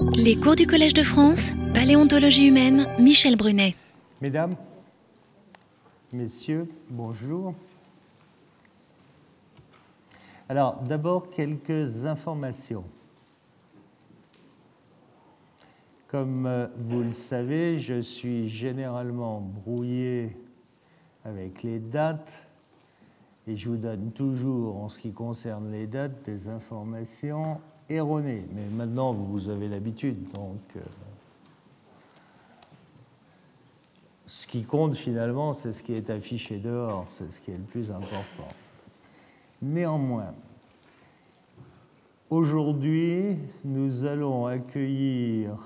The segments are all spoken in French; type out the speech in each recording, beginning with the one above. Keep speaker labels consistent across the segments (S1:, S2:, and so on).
S1: Les cours du Collège de France, Paléontologie humaine, Michel Brunet.
S2: Mesdames, Messieurs, bonjour. Alors, d'abord, quelques informations. Comme euh, vous le savez, je suis généralement brouillé avec les dates et je vous donne toujours, en ce qui concerne les dates, des informations erronées. Mais maintenant, vous avez l'habitude, donc euh, ce qui compte finalement, c'est ce qui est affiché dehors, c'est ce qui est le plus important. Néanmoins, aujourd'hui, nous allons accueillir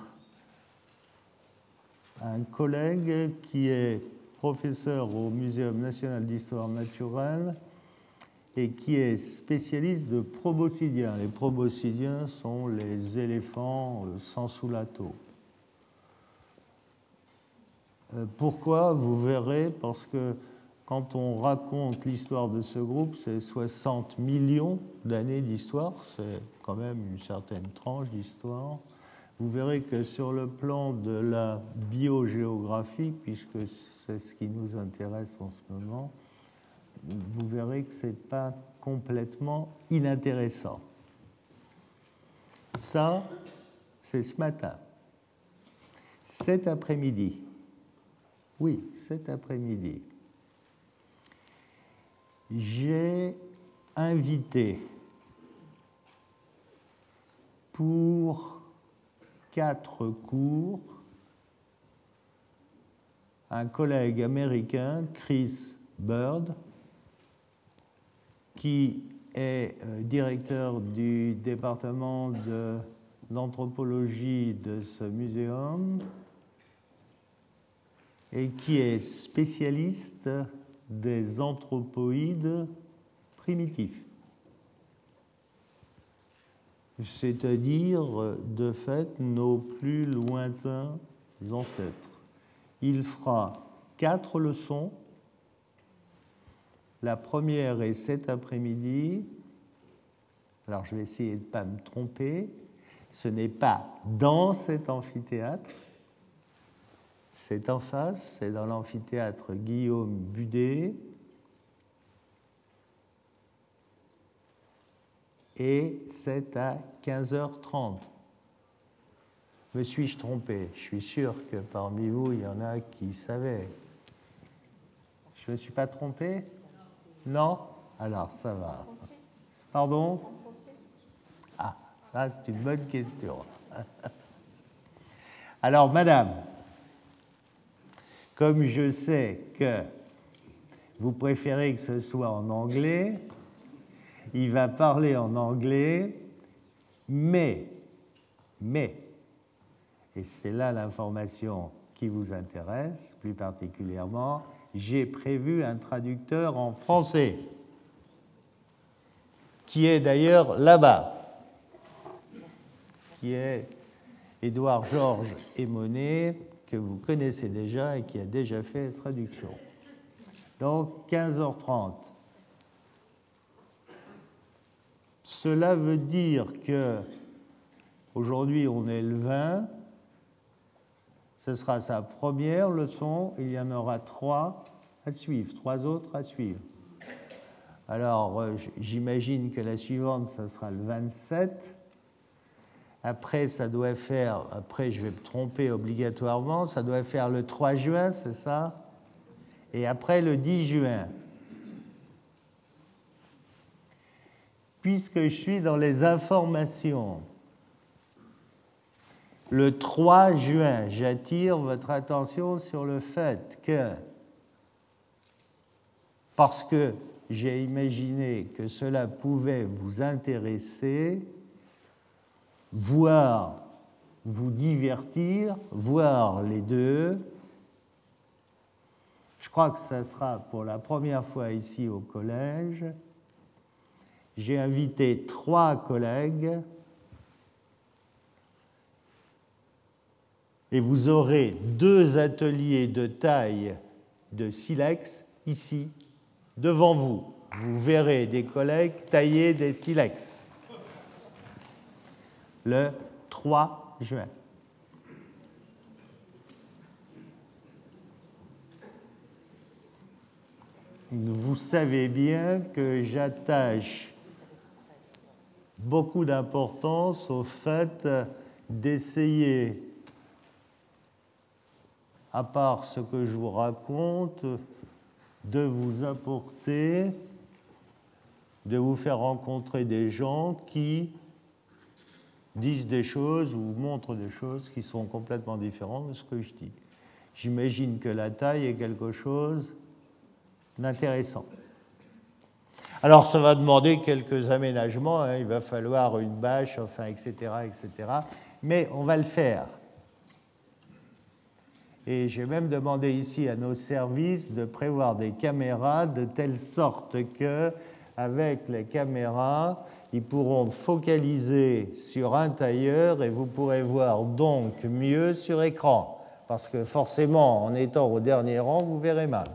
S2: un collègue qui est professeur au Muséum national d'histoire naturelle et qui est spécialiste de proboscidiens. Les proboscidiens sont les éléphants sans soulato. Euh, pourquoi Vous verrez, parce que quand on raconte l'histoire de ce groupe, c'est 60 millions d'années d'histoire, c'est quand même une certaine tranche d'histoire. Vous verrez que sur le plan de la biogéographie, puisque c'est ce qui nous intéresse en ce moment, vous verrez que ce n'est pas complètement inintéressant. Ça, c'est ce matin. Cet après-midi, oui, cet après-midi, j'ai invité pour quatre cours un collègue américain, Chris Bird, qui est euh, directeur du département de, de ce muséum et qui est spécialiste des anthropoïdes primitifs, c'est-à-dire de fait nos plus lointains ancêtres. Il fera quatre leçons. La première est cet après-midi. Alors je vais essayer de ne pas me tromper. Ce n'est pas dans cet amphithéâtre, c'est en face, c'est dans l'amphithéâtre Guillaume Budet. Et c'est à 15h30. Me suis-je trompé? Je suis sûr que parmi vous, il y en a qui savaient. Je ne me suis pas trompé? Non? Alors, ça va. Pardon? Ah, ça, c'est une bonne question. Alors, madame, comme je sais que vous préférez que ce soit en anglais, il va parler en anglais, mais, mais, et c'est là l'information qui vous intéresse plus particulièrement, j'ai prévu un traducteur en français, qui est d'ailleurs là-bas, qui est Édouard Georges Monet que vous connaissez déjà et qui a déjà fait la traduction. Donc 15h30. Cela veut dire que aujourd'hui on est le 20, ce sera sa première leçon, il y en aura trois à suivre, trois autres à suivre. Alors euh, j'imagine que la suivante, ce sera le 27 après, ça doit faire, après je vais me tromper obligatoirement, ça doit faire le 3 juin, c'est ça? Et après le 10 juin. Puisque je suis dans les informations, le 3 juin, j'attire votre attention sur le fait que, parce que j'ai imaginé que cela pouvait vous intéresser, voir vous divertir, voir les deux. Je crois que ça sera pour la première fois ici au collège. J'ai invité trois collègues et vous aurez deux ateliers de taille de silex ici, devant vous. Vous verrez des collègues tailler des silex le 3 juin. Vous savez bien que j'attache beaucoup d'importance au fait d'essayer, à part ce que je vous raconte, de vous apporter, de vous faire rencontrer des gens qui disent des choses ou montrent des choses qui sont complètement différentes de ce que je dis. J'imagine que la taille est quelque chose d'intéressant. Alors ça va demander quelques aménagements, hein. il va falloir une bâche, enfin, etc., etc. Mais on va le faire. Et j'ai même demandé ici à nos services de prévoir des caméras de telle sorte que, avec les caméras, ils pourront focaliser sur un tailleur et vous pourrez voir donc mieux sur écran. Parce que forcément, en étant au dernier rang, vous verrez mal.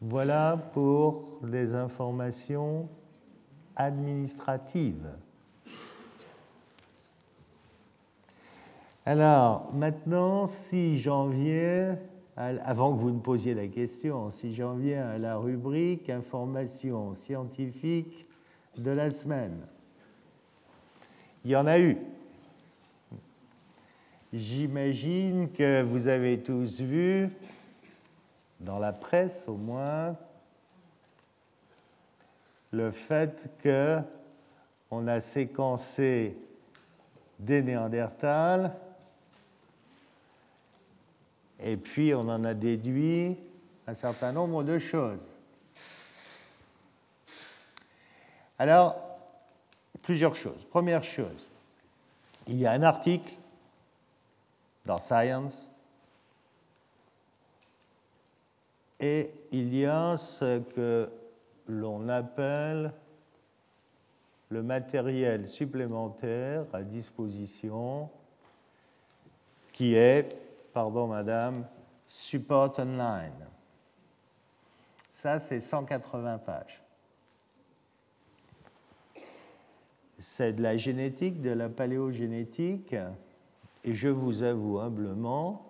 S2: Voilà pour les informations administratives. Alors, maintenant, si j'en viens, avant que vous ne posiez la question, si j'en viens à la rubrique information scientifique de la semaine, il y en a eu. J'imagine que vous avez tous vu, dans la presse au moins, le fait que on a séquencé des Néandertals et puis on en a déduit un certain nombre de choses. Alors, plusieurs choses. Première chose, il y a un article dans Science et il y a ce que l'on appelle le matériel supplémentaire à disposition qui est pardon madame, Support Online. Ça, c'est 180 pages. C'est de la génétique, de la paléogénétique, et je vous avoue humblement,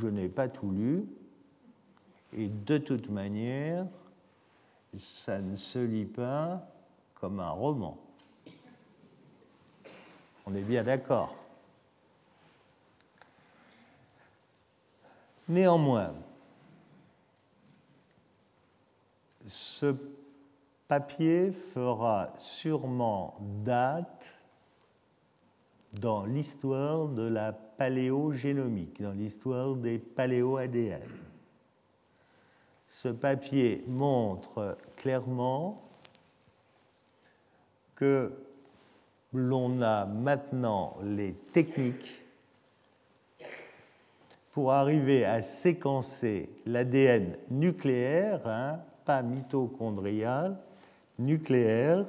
S2: je n'ai pas tout lu, et de toute manière, ça ne se lit pas comme un roman. On est bien d'accord. Néanmoins, ce papier fera sûrement date dans l'histoire de la paléogénomique, dans l'histoire des paléo-ADN. Ce papier montre clairement que l'on a maintenant les techniques pour arriver à séquencer l'ADN nucléaire, hein, pas mitochondrial, nucléaire,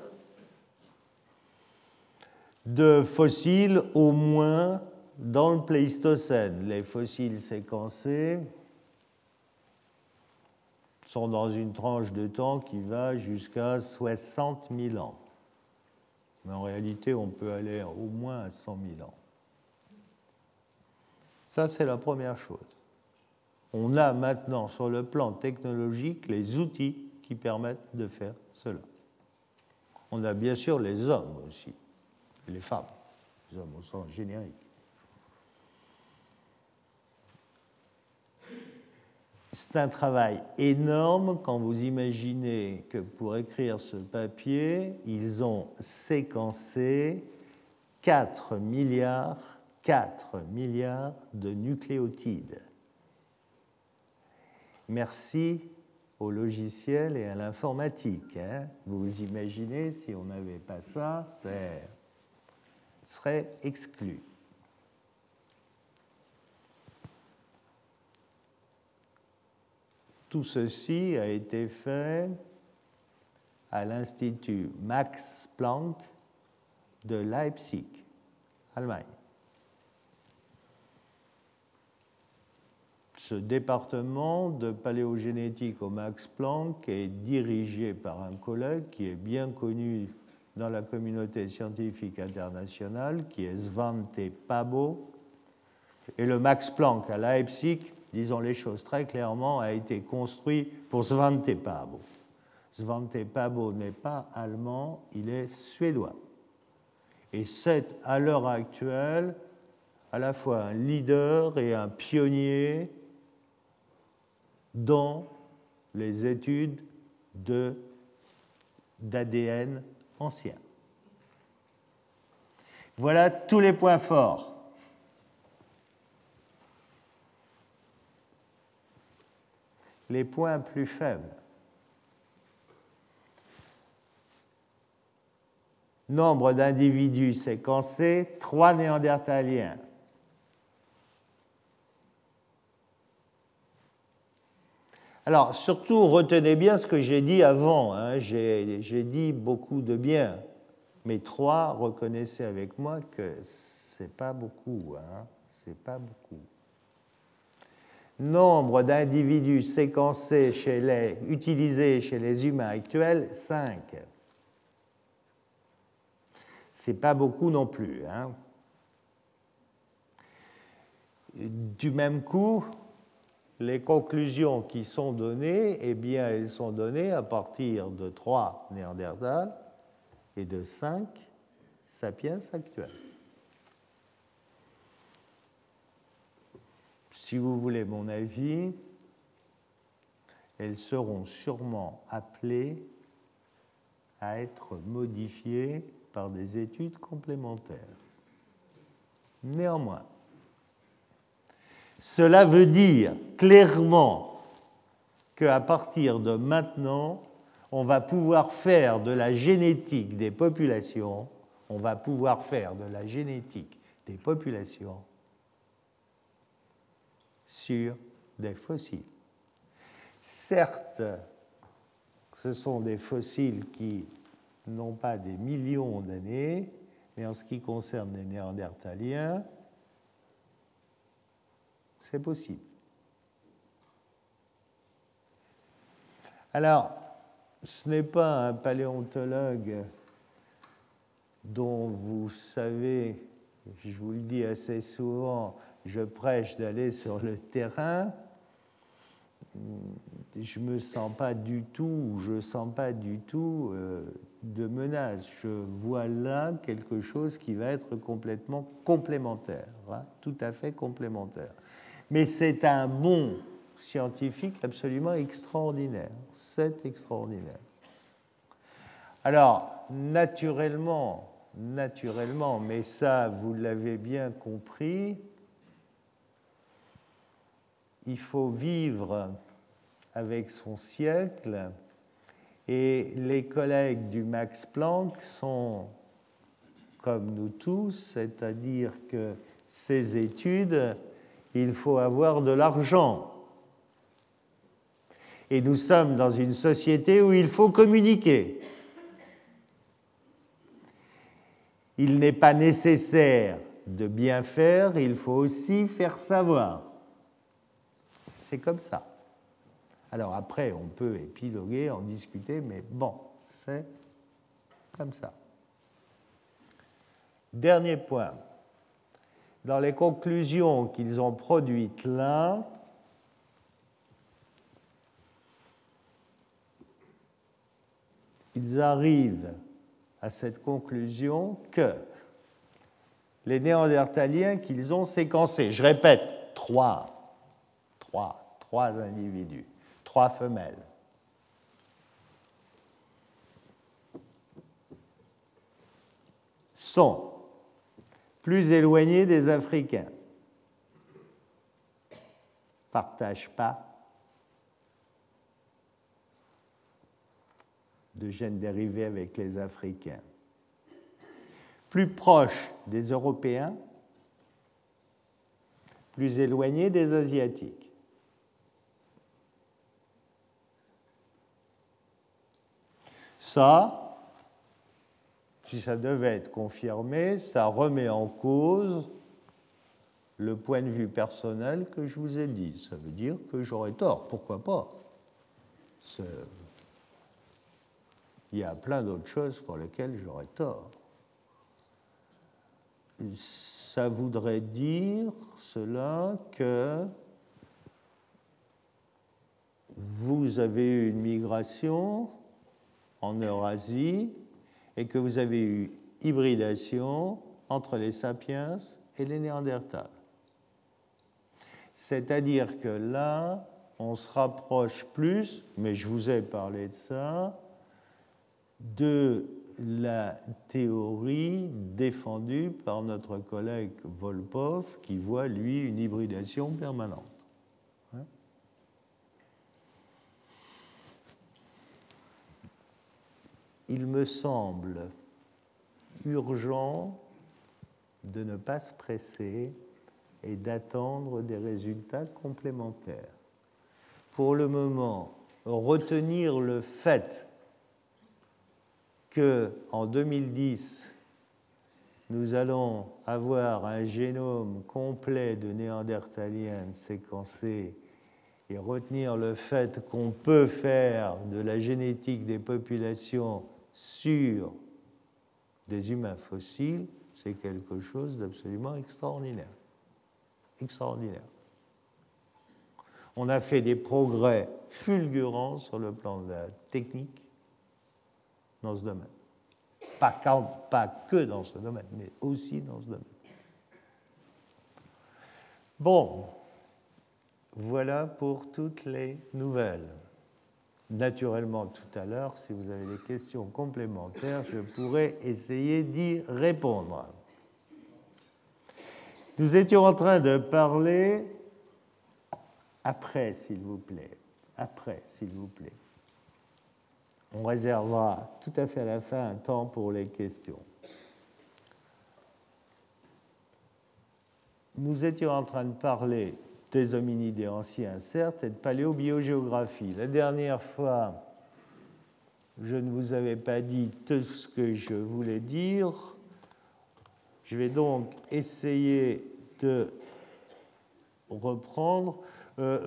S2: de fossiles au moins dans le Pléistocène. Les fossiles séquencés sont dans une tranche de temps qui va jusqu'à 60 000 ans. Mais en réalité, on peut aller au moins à 100 000 ans. Ça, c'est la première chose. On a maintenant sur le plan technologique les outils qui permettent de faire cela. On a bien sûr les hommes aussi, les femmes, les hommes au sens générique. C'est un travail énorme quand vous imaginez que pour écrire ce papier, ils ont séquencé 4 milliards 4 milliards de nucléotides. Merci au logiciel et à l'informatique. Hein. Vous imaginez, si on n'avait pas ça, ça serait exclu. Tout ceci a été fait à l'Institut Max Planck de Leipzig, Allemagne. Ce département de paléogénétique au Max Planck est dirigé par un collègue qui est bien connu dans la communauté scientifique internationale, qui est Svante Pabo. Et le Max Planck à Leipzig, disons les choses très clairement, a été construit pour Svante Pabo. Svante Pabo n'est pas allemand, il est suédois. Et c'est à l'heure actuelle à la fois un leader et un pionnier dans les études d'ADN ancien. Voilà tous les points forts. Les points plus faibles. Nombre d'individus séquencés, trois néandertaliens. Alors, surtout, retenez bien ce que j'ai dit avant. Hein. J'ai dit beaucoup de bien. Mais trois, reconnaissez avec moi que c'est pas beaucoup. Hein. C'est pas beaucoup. Nombre d'individus séquencés chez les, utilisés chez les humains actuels, 5. C'est pas beaucoup non plus. Hein. Du même coup, les conclusions qui sont données, eh bien, elles sont données à partir de trois Néandertal et de cinq sapiens actuels. Si vous voulez mon avis, elles seront sûrement appelées à être modifiées par des études complémentaires. Néanmoins, cela veut dire clairement qu'à partir de maintenant, on va pouvoir faire de la génétique des populations, on va pouvoir faire de la génétique des populations sur des fossiles. Certes, ce sont des fossiles qui n'ont pas des millions d'années, mais en ce qui concerne les néandertaliens, c'est possible. Alors, ce n'est pas un paléontologue dont vous savez, je vous le dis assez souvent, je prêche d'aller sur le terrain. Je ne me sens pas du tout, je ne sens pas du tout euh, de menace. Je vois là quelque chose qui va être complètement complémentaire, hein, tout à fait complémentaire mais c'est un bon scientifique absolument extraordinaire. C'est extraordinaire. Alors, naturellement, naturellement, mais ça, vous l'avez bien compris, il faut vivre avec son siècle et les collègues du Max Planck sont comme nous tous, c'est-à-dire que ces études il faut avoir de l'argent. Et nous sommes dans une société où il faut communiquer. Il n'est pas nécessaire de bien faire, il faut aussi faire savoir. C'est comme ça. Alors après, on peut épiloguer, en discuter, mais bon, c'est comme ça. Dernier point dans les conclusions qu'ils ont produites là, ils arrivent à cette conclusion que les néandertaliens qu'ils ont séquencés, je répète, trois, trois, trois individus, trois femelles, sont plus éloignés des Africains. Partagent pas de gènes dérivés avec les Africains. Plus proches des Européens, plus éloignés des Asiatiques. Ça, si ça devait être confirmé, ça remet en cause le point de vue personnel que je vous ai dit. Ça veut dire que j'aurais tort, pourquoi pas Il y a plein d'autres choses pour lesquelles j'aurais tort. Ça voudrait dire cela que vous avez eu une migration en Eurasie et que vous avez eu hybridation entre les sapiens et les néandertals. C'est-à-dire que là, on se rapproche plus, mais je vous ai parlé de ça, de la théorie défendue par notre collègue Volpov, qui voit, lui, une hybridation permanente. Il me semble urgent de ne pas se presser et d'attendre des résultats complémentaires. Pour le moment, retenir le fait que en 2010, nous allons avoir un génome complet de néandertaliens séquencé et retenir le fait qu'on peut faire de la génétique des populations sur des humains fossiles, c'est quelque chose d'absolument extraordinaire. Extraordinaire. On a fait des progrès fulgurants sur le plan de la technique dans ce domaine. Pas, pas que dans ce domaine, mais aussi dans ce domaine. Bon, voilà pour toutes les nouvelles. Naturellement, tout à l'heure, si vous avez des questions complémentaires, je pourrais essayer d'y répondre. Nous étions en train de parler, après s'il vous plaît, après s'il vous plaît. On réservera tout à fait à la fin un temps pour les questions. Nous étions en train de parler des hominidés anciens, certes, et de paléobiogéographie. La dernière fois, je ne vous avais pas dit tout ce que je voulais dire. Je vais donc essayer de reprendre. Euh,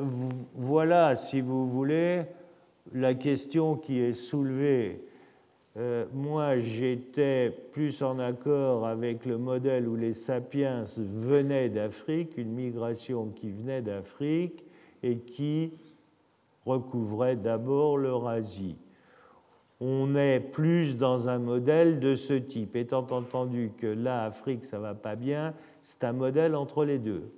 S2: voilà, si vous voulez, la question qui est soulevée euh, moi, j'étais plus en accord avec le modèle où les sapiens venaient d'Afrique, une migration qui venait d'Afrique et qui recouvrait d'abord l'Eurasie. On est plus dans un modèle de ce type, étant entendu que là, Afrique, ça va pas bien, c'est un modèle entre les deux.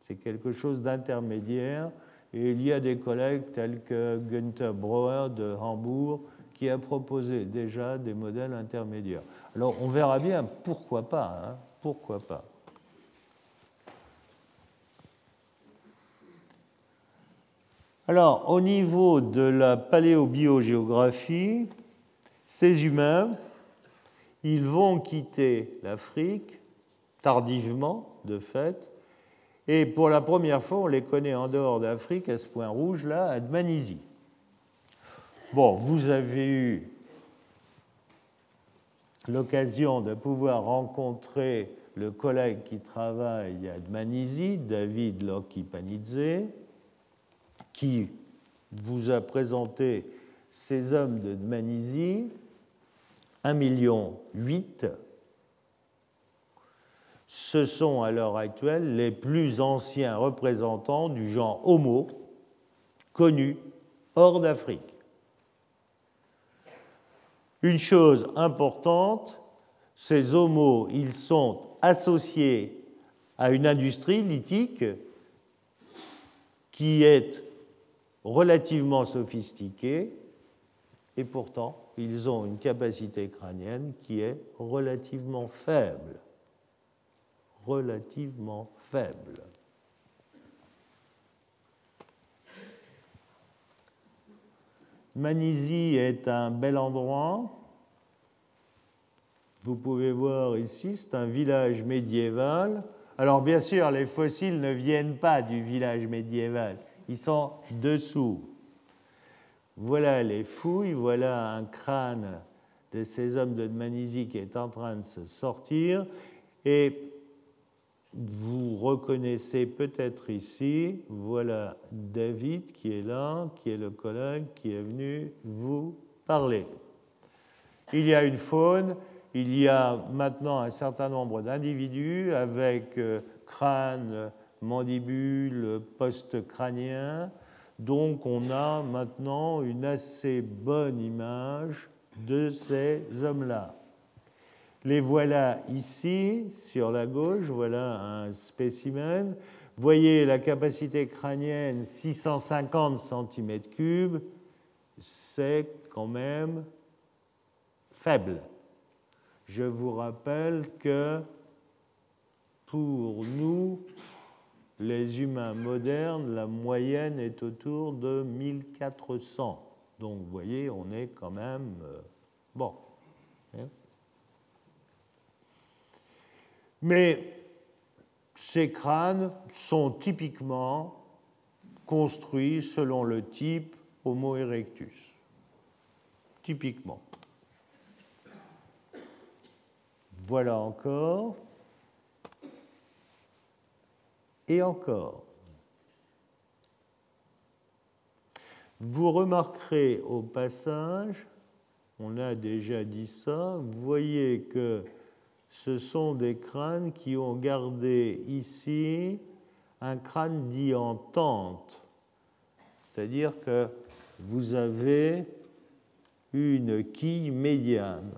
S2: C'est quelque chose d'intermédiaire. Et il y a des collègues tels que Günther Brauer de Hambourg qui a proposé déjà des modèles intermédiaires. Alors on verra bien, pourquoi pas, hein, pourquoi pas. Alors, au niveau de la paléobiogéographie, ces humains, ils vont quitter l'Afrique tardivement, de fait, et pour la première fois, on les connaît en dehors d'Afrique, à ce point rouge-là, à Dmanisi. Bon, vous avez eu l'occasion de pouvoir rencontrer le collègue qui travaille à Dmanisi, David Lokipanidze, qui vous a présenté ces hommes de Dmanisi, 1,8 million. Ce sont à l'heure actuelle les plus anciens représentants du genre Homo connus hors d'Afrique. Une chose importante, ces homos, ils sont associés à une industrie lithique qui est relativement sophistiquée et pourtant ils ont une capacité crânienne qui est relativement faible. Relativement faible. Manizy est un bel endroit. Vous pouvez voir ici, c'est un village médiéval. Alors bien sûr, les fossiles ne viennent pas du village médiéval, ils sont dessous. Voilà les fouilles, voilà un crâne de ces hommes de Manizy qui est en train de se sortir. Vous reconnaissez peut-être ici, voilà David qui est là, qui est le collègue qui est venu vous parler. Il y a une faune, il y a maintenant un certain nombre d'individus avec euh, crâne, mandibule, post-crânien. Donc on a maintenant une assez bonne image de ces hommes-là. Les voilà ici, sur la gauche, voilà un spécimen. Voyez la capacité crânienne 650 cm3, c'est quand même faible. Je vous rappelle que pour nous, les humains modernes, la moyenne est autour de 1400. Donc vous voyez, on est quand même... Euh, bon. Mais ces crânes sont typiquement construits selon le type Homo erectus. Typiquement. Voilà encore. Et encore. Vous remarquerez au passage, on a déjà dit ça, vous voyez que ce sont des crânes qui ont gardé ici un crâne dit en tente. C'est-à-dire que vous avez une quille médiane.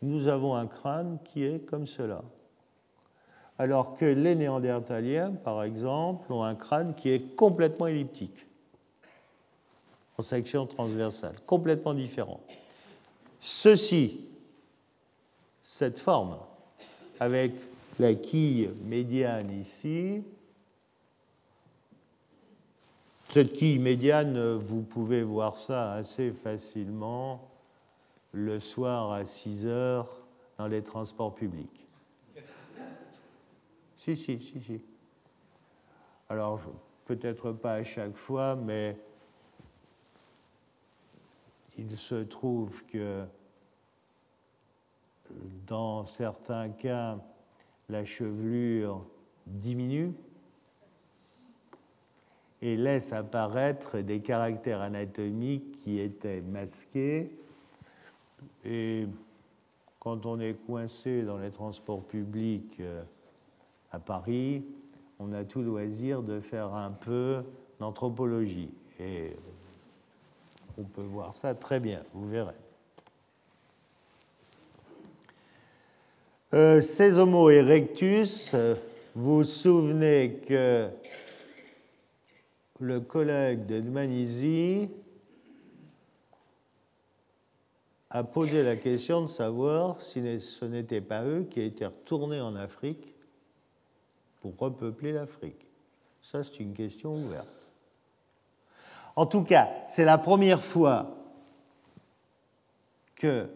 S2: Nous avons un crâne qui est comme cela. Alors que les néandertaliens, par exemple, ont un crâne qui est complètement elliptique, en section transversale, complètement différent. Ceci cette forme, avec la quille médiane ici. Cette quille médiane, vous pouvez voir ça assez facilement le soir à 6 heures dans les transports publics. Si, si, si, si. Alors, peut-être pas à chaque fois, mais il se trouve que dans certains cas, la chevelure diminue et laisse apparaître des caractères anatomiques qui étaient masqués. Et quand on est coincé dans les transports publics euh, à Paris, on a tout loisir de faire un peu d'anthropologie. Et on peut voir ça très bien, vous verrez. Euh, ces Homo erectus, euh, vous vous souvenez que le collègue de Dmanisi a posé la question de savoir si ce n'était pas eux qui étaient retournés en Afrique pour repeupler l'Afrique. Ça, c'est une question ouverte. En tout cas, c'est la première fois que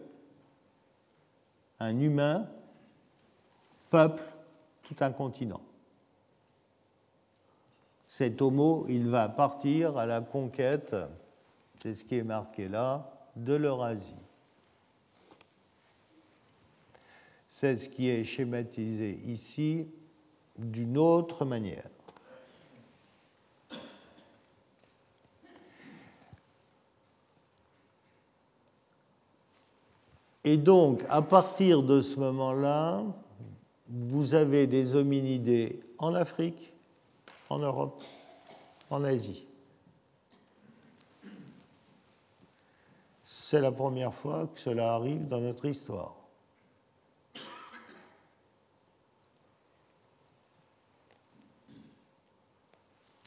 S2: un humain peuple tout un continent. Cet homo, il va partir à la conquête, c'est ce qui est marqué là, de l'Eurasie. C'est ce qui est schématisé ici d'une autre manière. Et donc, à partir de ce moment-là, vous avez des hominidés en Afrique, en Europe, en Asie. C'est la première fois que cela arrive dans notre histoire.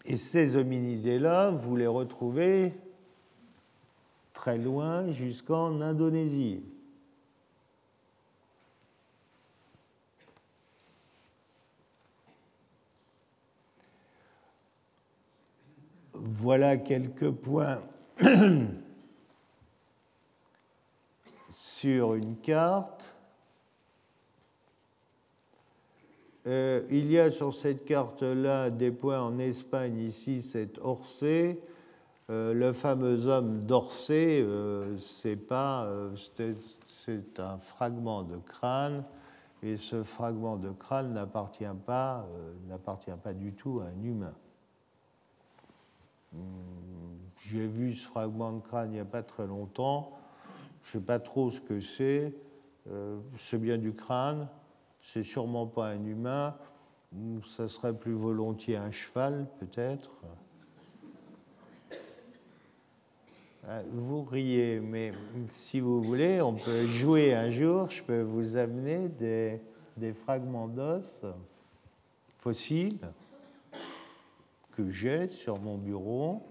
S2: Et ces hominidés-là, vous les retrouvez très loin jusqu'en Indonésie. Voilà quelques points sur une carte. Euh, il y a sur cette carte-là des points en Espagne, ici c'est Orsay. Euh, le fameux homme d'Orsay, euh, c'est pas, c'est un fragment de crâne Et ce fragment de crâne n'appartient pas, n'appartient pas du tout à un humain. Hmm, j'ai vu ce fragment de crâne il n'y a pas très longtemps. Je ne sais pas trop ce que c'est. c'est bien du crâne. C'est sûrement pas un humain. Ça serait plus volontiers un cheval, peut-être. Euh, vous riez, mais si vous voulez, on peut jouer un jour. Je peux vous amener des, des fragments d'os fossiles que j'ai sur mon bureau.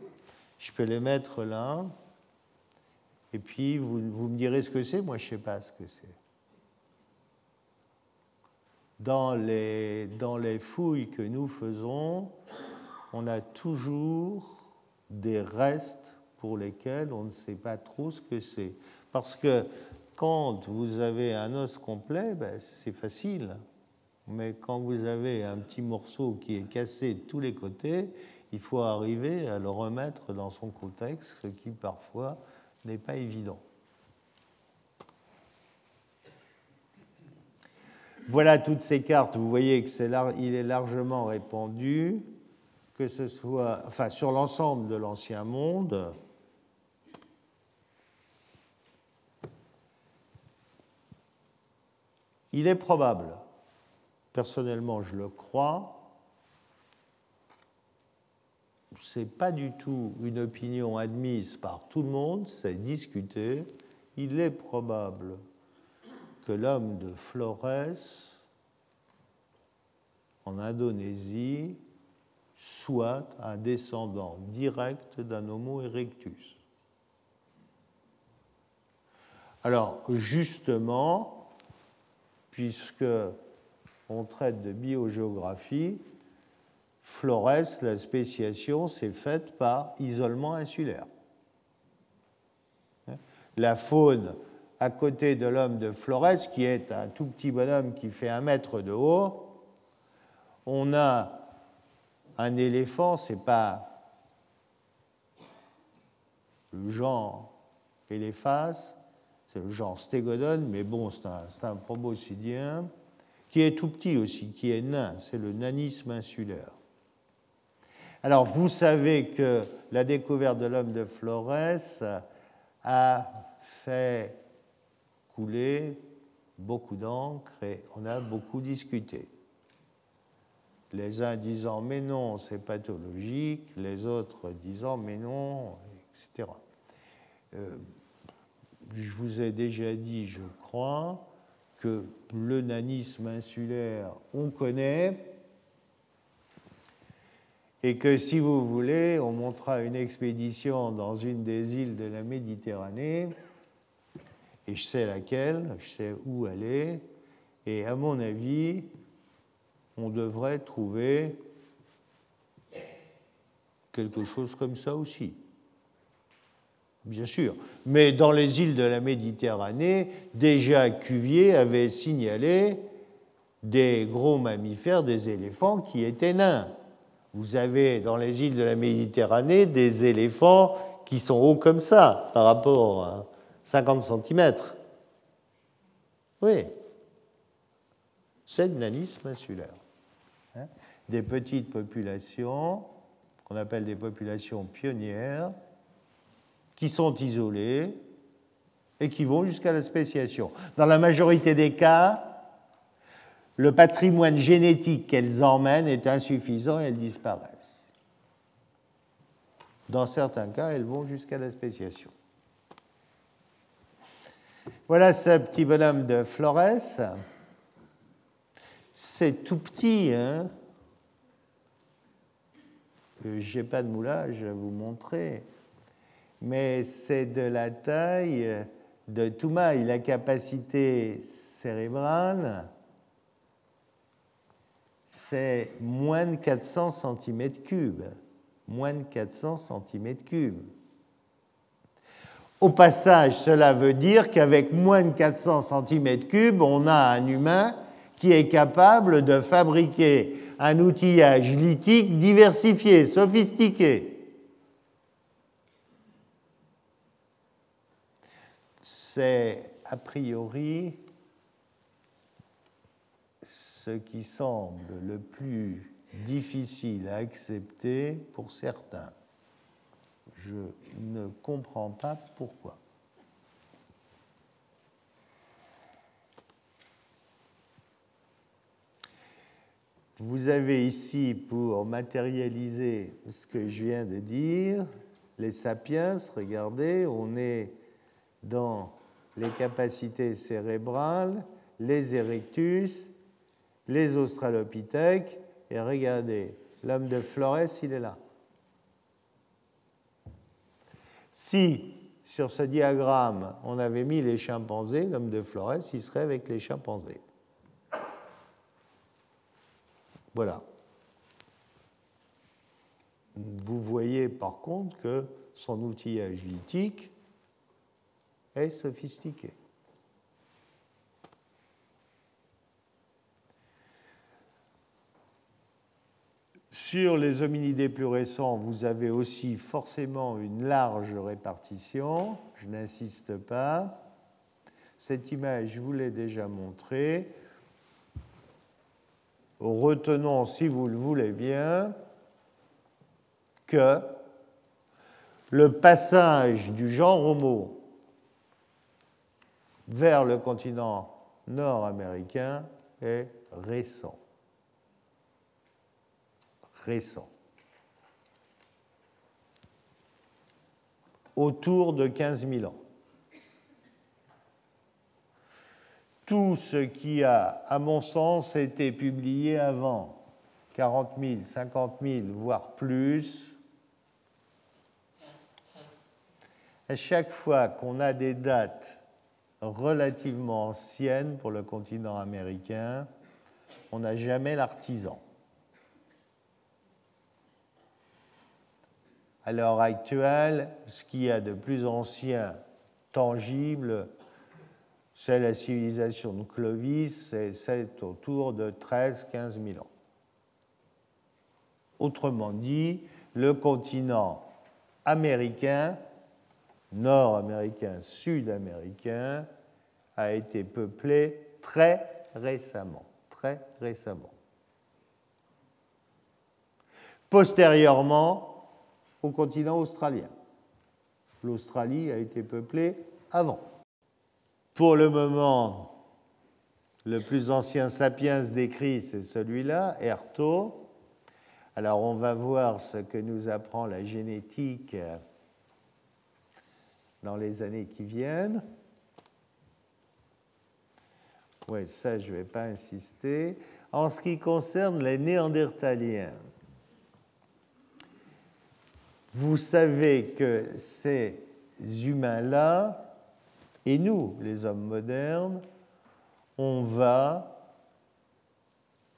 S2: Je peux les mettre là. Et puis, vous, vous me direz ce que c'est. Moi, je ne sais pas ce que c'est. Dans les, dans les fouilles que nous faisons, on a toujours des restes pour lesquels on ne sait pas trop ce que c'est. Parce que quand vous avez un os complet, ben, c'est facile. Mais quand vous avez un petit morceau qui est cassé de tous les côtés, il faut arriver à le remettre dans son contexte, ce qui parfois n'est pas évident. Voilà toutes ces cartes. Vous voyez qu'il est largement répandu, que ce soit enfin, sur l'ensemble de l'ancien monde. Il est probable, personnellement je le crois, ce n'est pas du tout une opinion admise par tout le monde, c'est discuté, il est probable que l'homme de Flores, en Indonésie, soit un descendant direct d'un Homo erectus. Alors, justement, puisque on traite de biogéographie, Flores, la spéciation s'est faite par isolement insulaire. La faune à côté de l'homme de Flores, qui est un tout petit bonhomme qui fait un mètre de haut, on a un éléphant, c'est pas le genre éléphas, c'est le genre stégodone, mais bon, c'est un, un proboscidien, qui est tout petit aussi, qui est nain, c'est le nanisme insulaire. Alors, vous savez que la découverte de l'homme de Flores a fait couler beaucoup d'encre et on a beaucoup discuté. Les uns disant mais non, c'est pathologique, les autres disant mais non, etc je vous ai déjà dit, je crois, que le nanisme insulaire, on connaît, et que si vous voulez, on montera une expédition dans une des îles de la Méditerranée, et je sais laquelle, je sais où elle est, et à mon avis, on devrait trouver quelque chose comme ça aussi bien sûr. Mais dans les îles de la Méditerranée, déjà Cuvier avait signalé des gros mammifères, des éléphants qui étaient nains. Vous avez dans les îles de la Méditerranée des éléphants qui sont hauts comme ça par rapport à 50 cm. Oui, c'est le nanisme insulaire. Hein. Des petites populations qu'on appelle des populations pionnières qui sont isolées et qui vont jusqu'à la spéciation. Dans la majorité des cas, le patrimoine génétique qu'elles emmènent est insuffisant et elles disparaissent. Dans certains cas, elles vont jusqu'à la spéciation. Voilà ce petit bonhomme de Flores. C'est tout petit, hein euh, J'ai pas de moulage à vous montrer mais c'est de la taille de Toumaï. La capacité cérébrale, c'est moins de 400 cm3. Moins de 400 cm3. Au passage, cela veut dire qu'avec moins de 400 cm3, on a un humain qui est capable de fabriquer un outillage lithique diversifié, sophistiqué. C'est a priori ce qui semble le plus difficile à accepter pour certains. Je ne comprends pas pourquoi. Vous avez ici, pour matérialiser ce que je viens de dire, les sapiens, regardez, on est dans les capacités cérébrales, les erectus, les australopithèques, et regardez, l'homme de Flores, il est là. Si sur ce diagramme on avait mis les chimpanzés, l'homme de Flores, il serait avec les chimpanzés. Voilà. Vous voyez par contre que son outillage lithique est sophistiqué. Sur les hominidés plus récents, vous avez aussi forcément une large répartition. Je n'insiste pas. Cette image, je vous l'ai déjà montrée. Retenons, si vous le voulez bien, que le passage du genre Homo vers le continent nord-américain est récent. Récent. Autour de 15 000 ans. Tout ce qui a, à mon sens, été publié avant 40 000, 50 000, voire plus, à chaque fois qu'on a des dates relativement anciennes pour le continent américain, on n'a jamais l'artisan. À l'heure actuelle, ce qui y a de plus ancien, tangible, c'est la civilisation de Clovis, c'est autour de 13-15 000 ans. Autrement dit, le continent américain nord-américain, sud-américain, a été peuplé très récemment, très récemment. Postérieurement au continent australien. L'Australie a été peuplée avant. Pour le moment, le plus ancien sapiens décrit, c'est celui-là, Erto. Alors on va voir ce que nous apprend la génétique dans les années qui viennent. Oui, ça, je ne vais pas insister. En ce qui concerne les Néandertaliens, vous savez que ces humains-là, et nous, les hommes modernes, on va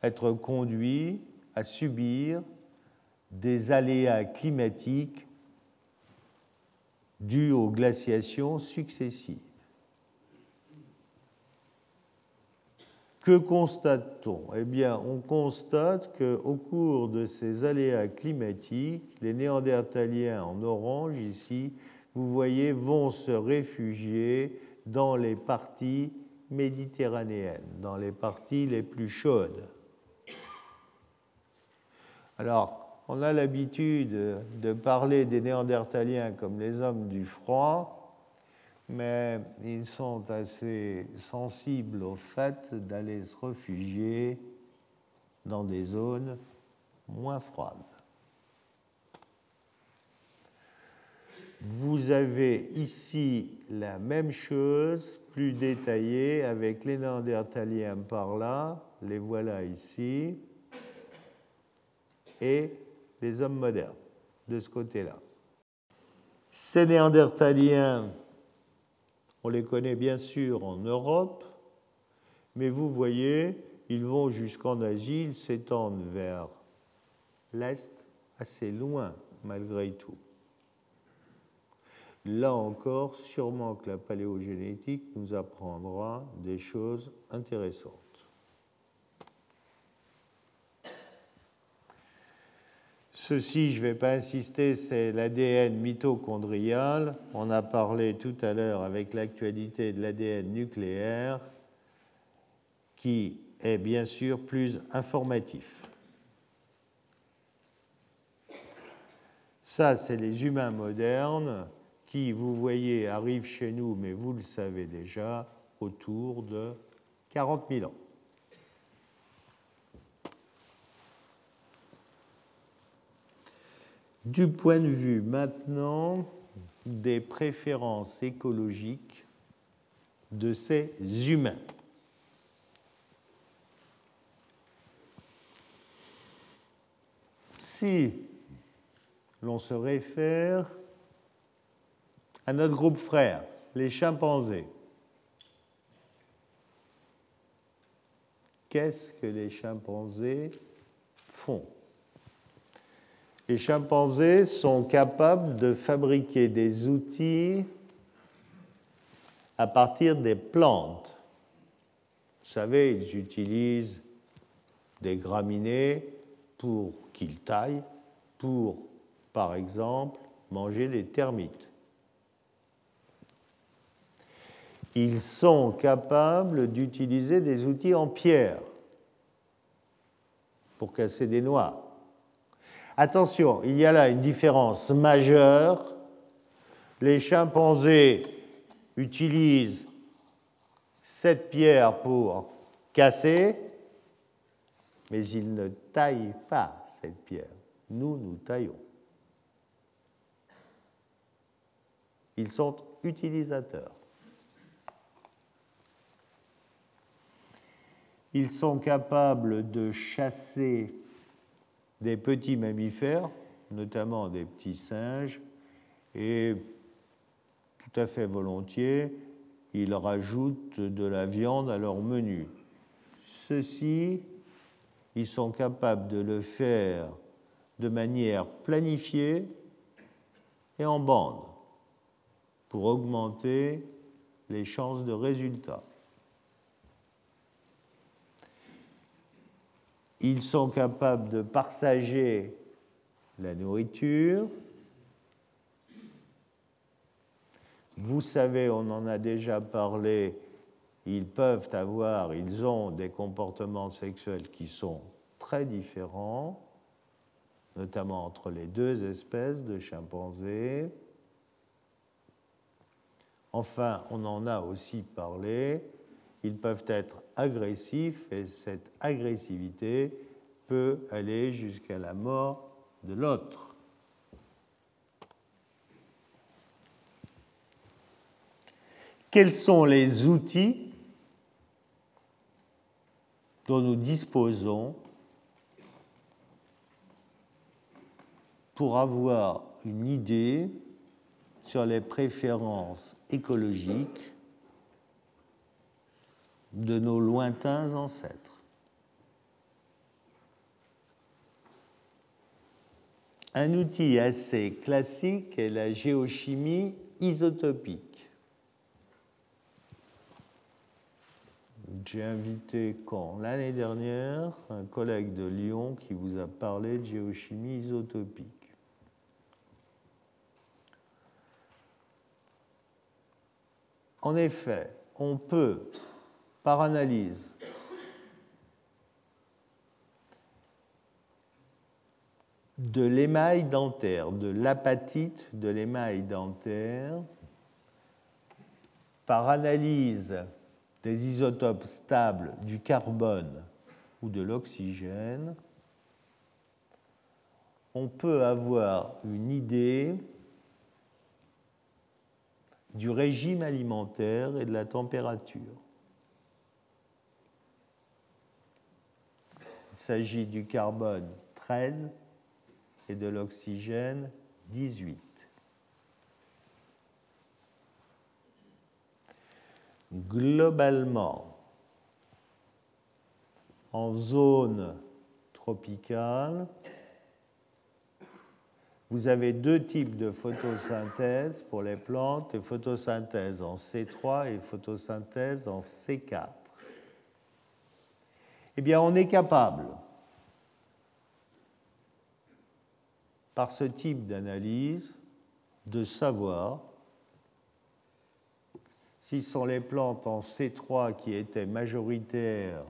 S2: être conduits à subir des aléas climatiques dû aux glaciations successives. Que constate-t-on? Eh bien, on constate qu'au cours de ces aléas climatiques, les Néandertaliens en orange ici, vous voyez, vont se réfugier dans les parties méditerranéennes, dans les parties les plus chaudes. Alors, on a l'habitude de parler des Néandertaliens comme les hommes du froid, mais ils sont assez sensibles au fait d'aller se réfugier dans des zones moins froides. Vous avez ici la même chose, plus détaillée, avec les Néandertaliens par là, les voilà ici, et les hommes modernes de ce côté-là. Ces néandertaliens, on les connaît bien sûr en Europe, mais vous voyez, ils vont jusqu'en Asie, ils s'étendent vers l'Est, assez loin malgré tout. Là encore, sûrement que la paléogénétique nous apprendra des choses intéressantes. Ceci, je ne vais pas insister, c'est l'ADN mitochondrial. On a parlé tout à l'heure avec l'actualité de l'ADN nucléaire qui est bien sûr plus informatif. Ça, c'est les humains modernes qui, vous voyez, arrivent chez nous, mais vous le savez déjà, autour de 40 000 ans. Du point de vue maintenant des préférences écologiques de ces humains. Si l'on se réfère à notre groupe frère, les chimpanzés, qu'est-ce que les chimpanzés font? Les chimpanzés sont capables de fabriquer des outils à partir des plantes. Vous savez, ils utilisent des graminées pour qu'ils taillent, pour, par exemple, manger les termites. Ils sont capables d'utiliser des outils en pierre pour casser des noix. Attention, il y a là une différence majeure. Les chimpanzés utilisent cette pierre pour casser, mais ils ne taillent pas cette pierre. Nous, nous taillons. Ils sont utilisateurs. Ils sont capables de chasser des petits mammifères, notamment des petits singes, et tout à fait volontiers, ils rajoutent de la viande à leur menu. Ceci, ils sont capables de le faire de manière planifiée et en bande pour augmenter les chances de résultat. Ils sont capables de partager la nourriture. Vous savez, on en a déjà parlé, ils peuvent avoir, ils ont des comportements sexuels qui sont très différents, notamment entre les deux espèces de chimpanzés. Enfin, on en a aussi parlé, ils peuvent être agressifs et cette agressivité peut aller jusqu'à la mort de l'autre. Quels sont les outils dont nous disposons pour avoir une idée sur les préférences écologiques de nos lointains ancêtres. Un outil assez classique est la géochimie isotopique. J'ai invité quand? L'année dernière, un collègue de Lyon qui vous a parlé de géochimie isotopique. En effet, on peut par analyse. de l'émail dentaire, de l'apatite de l'émail dentaire, par analyse des isotopes stables du carbone ou de l'oxygène, on peut avoir une idée du régime alimentaire et de la température. Il s'agit du carbone 13 et de l'oxygène 18. Globalement, en zone tropicale, vous avez deux types de photosynthèse pour les plantes, et photosynthèse en C3 et photosynthèse en C4 eh bien on est capable, par ce type d'analyse, de savoir si sont les plantes en C3 qui étaient majoritaires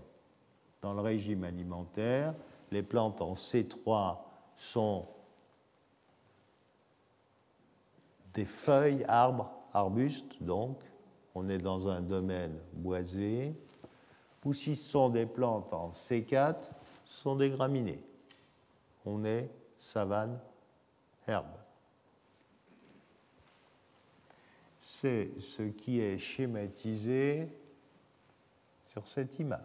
S2: dans le régime alimentaire. Les plantes en C3 sont des feuilles, arbres, arbustes, donc on est dans un domaine boisé, ou si ce sont des plantes en C4, ce sont des graminées. On est savane, herbe. C'est ce qui est schématisé sur cette image.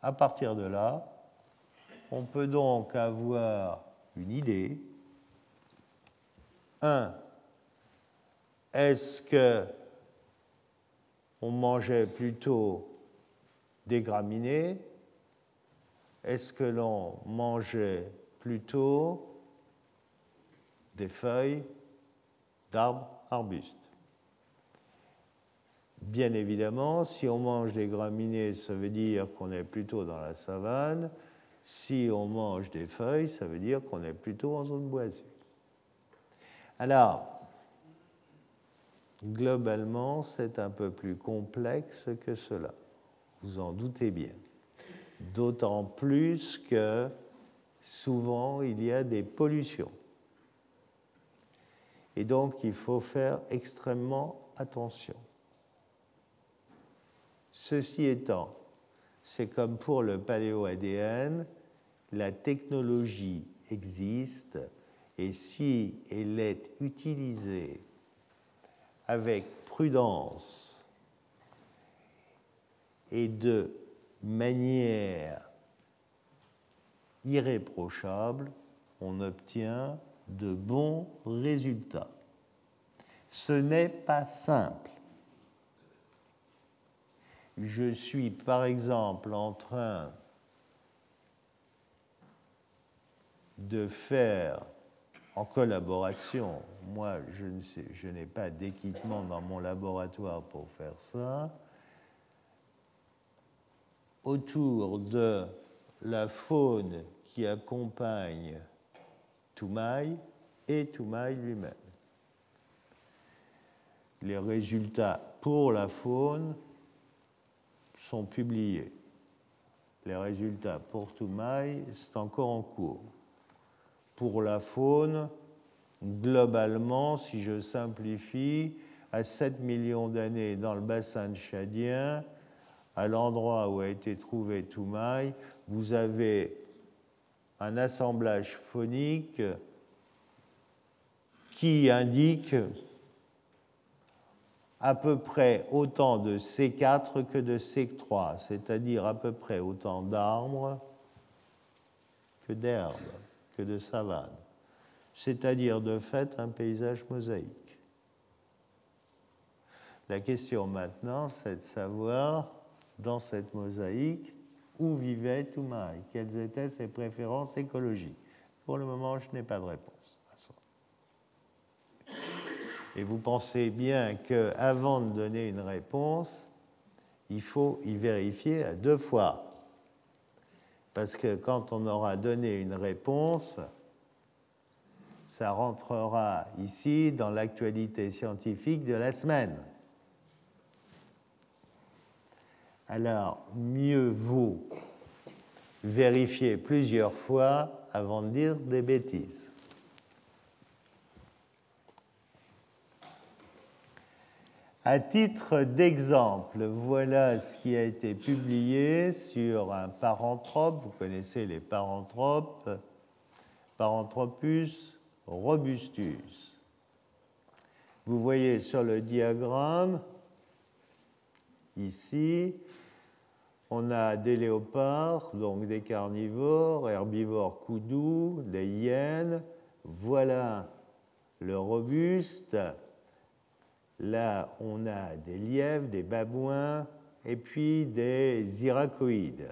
S2: À partir de là, on peut donc avoir une idée. Un, est-ce que on mangeait plutôt des graminées Est-ce que l'on mangeait plutôt des feuilles d'arbres, arbustes Bien évidemment, si on mange des graminées, ça veut dire qu'on est plutôt dans la savane. Si on mange des feuilles, ça veut dire qu'on est plutôt en zone boisée. Alors, globalement, c'est un peu plus complexe que cela. Vous en doutez bien. D'autant plus que souvent, il y a des pollutions. Et donc, il faut faire extrêmement attention. Ceci étant, c'est comme pour le paléo-ADN, la technologie existe et si elle est utilisée avec prudence et de manière irréprochable, on obtient de bons résultats. Ce n'est pas simple. Je suis par exemple en train de faire en collaboration. Moi, je, n'ai pas d'équipement dans mon laboratoire pour faire ça. Autour de la faune qui accompagne Toumaï et Toumaï lui-même. Les résultats pour la faune sont publiés. Les résultats pour Toumaï, c'est encore en cours pour la faune, globalement, si je simplifie, à 7 millions d'années dans le bassin Chadien, à l'endroit où a été trouvé Toumaï, vous avez un assemblage phonique qui indique à peu près autant de C4 que de C3, c'est-à-dire à peu près autant d'arbres que d'herbes de savane, c'est-à-dire de fait un paysage mosaïque. La question maintenant, c'est de savoir, dans cette mosaïque, où vivait Toumaï, quelles étaient ses préférences écologiques. Pour le moment, je n'ai pas de réponse à ça. Et vous pensez bien qu'avant de donner une réponse, il faut y vérifier à deux fois parce que quand on aura donné une réponse, ça rentrera ici dans l'actualité scientifique de la semaine. Alors, mieux vaut vérifier plusieurs fois avant de dire des bêtises. À titre d'exemple, voilà ce qui a été publié sur un paranthrope. Vous connaissez les paranthropes. Paranthropus robustus. Vous voyez sur le diagramme, ici, on a des léopards, donc des carnivores, herbivores coudous, des hyènes. Voilà le robuste Là, on a des lièvres, des babouins et puis des iracoïdes.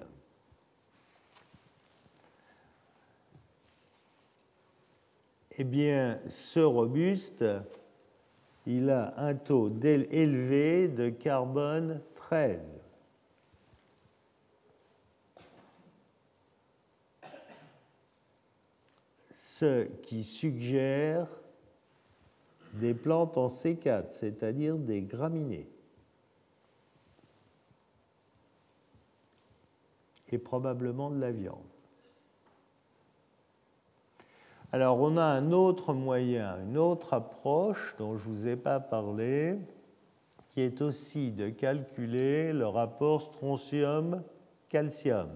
S2: Eh bien, ce robuste, il a un taux élevé de carbone 13. Ce qui suggère des plantes en C4, c'est-à-dire des graminées. et probablement de la viande. Alors on a un autre moyen, une autre approche dont je ne vous ai pas parlé, qui est aussi de calculer le rapport strontium-calcium.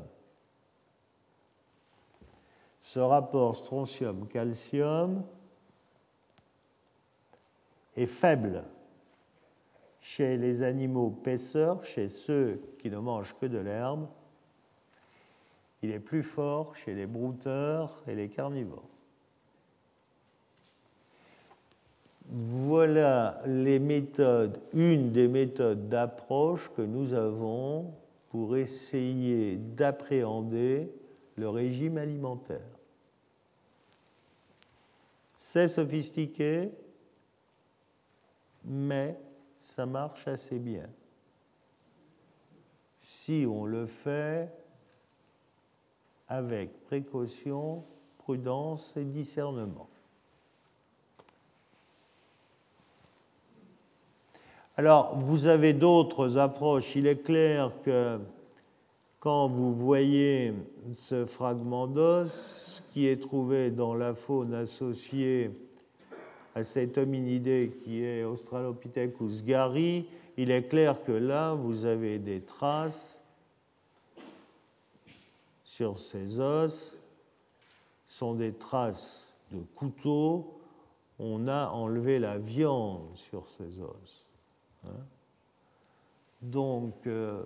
S2: Ce rapport strontium-calcium est faible chez les animaux paisseurs, chez ceux qui ne mangent que de l'herbe. Il est plus fort chez les brouteurs et les carnivores. Voilà les méthodes, une des méthodes d'approche que nous avons pour essayer d'appréhender le régime alimentaire. C'est sophistiqué, mais ça marche assez bien. Si on le fait avec précaution, prudence et discernement. Alors, vous avez d'autres approches. Il est clair que quand vous voyez ce fragment d'os qui est trouvé dans la faune associée à cet hominidé qui est Australopithecus gari, il est clair que là, vous avez des traces sur ces os, sont des traces de couteau. On a enlevé la viande sur ces os. Hein. Donc, euh,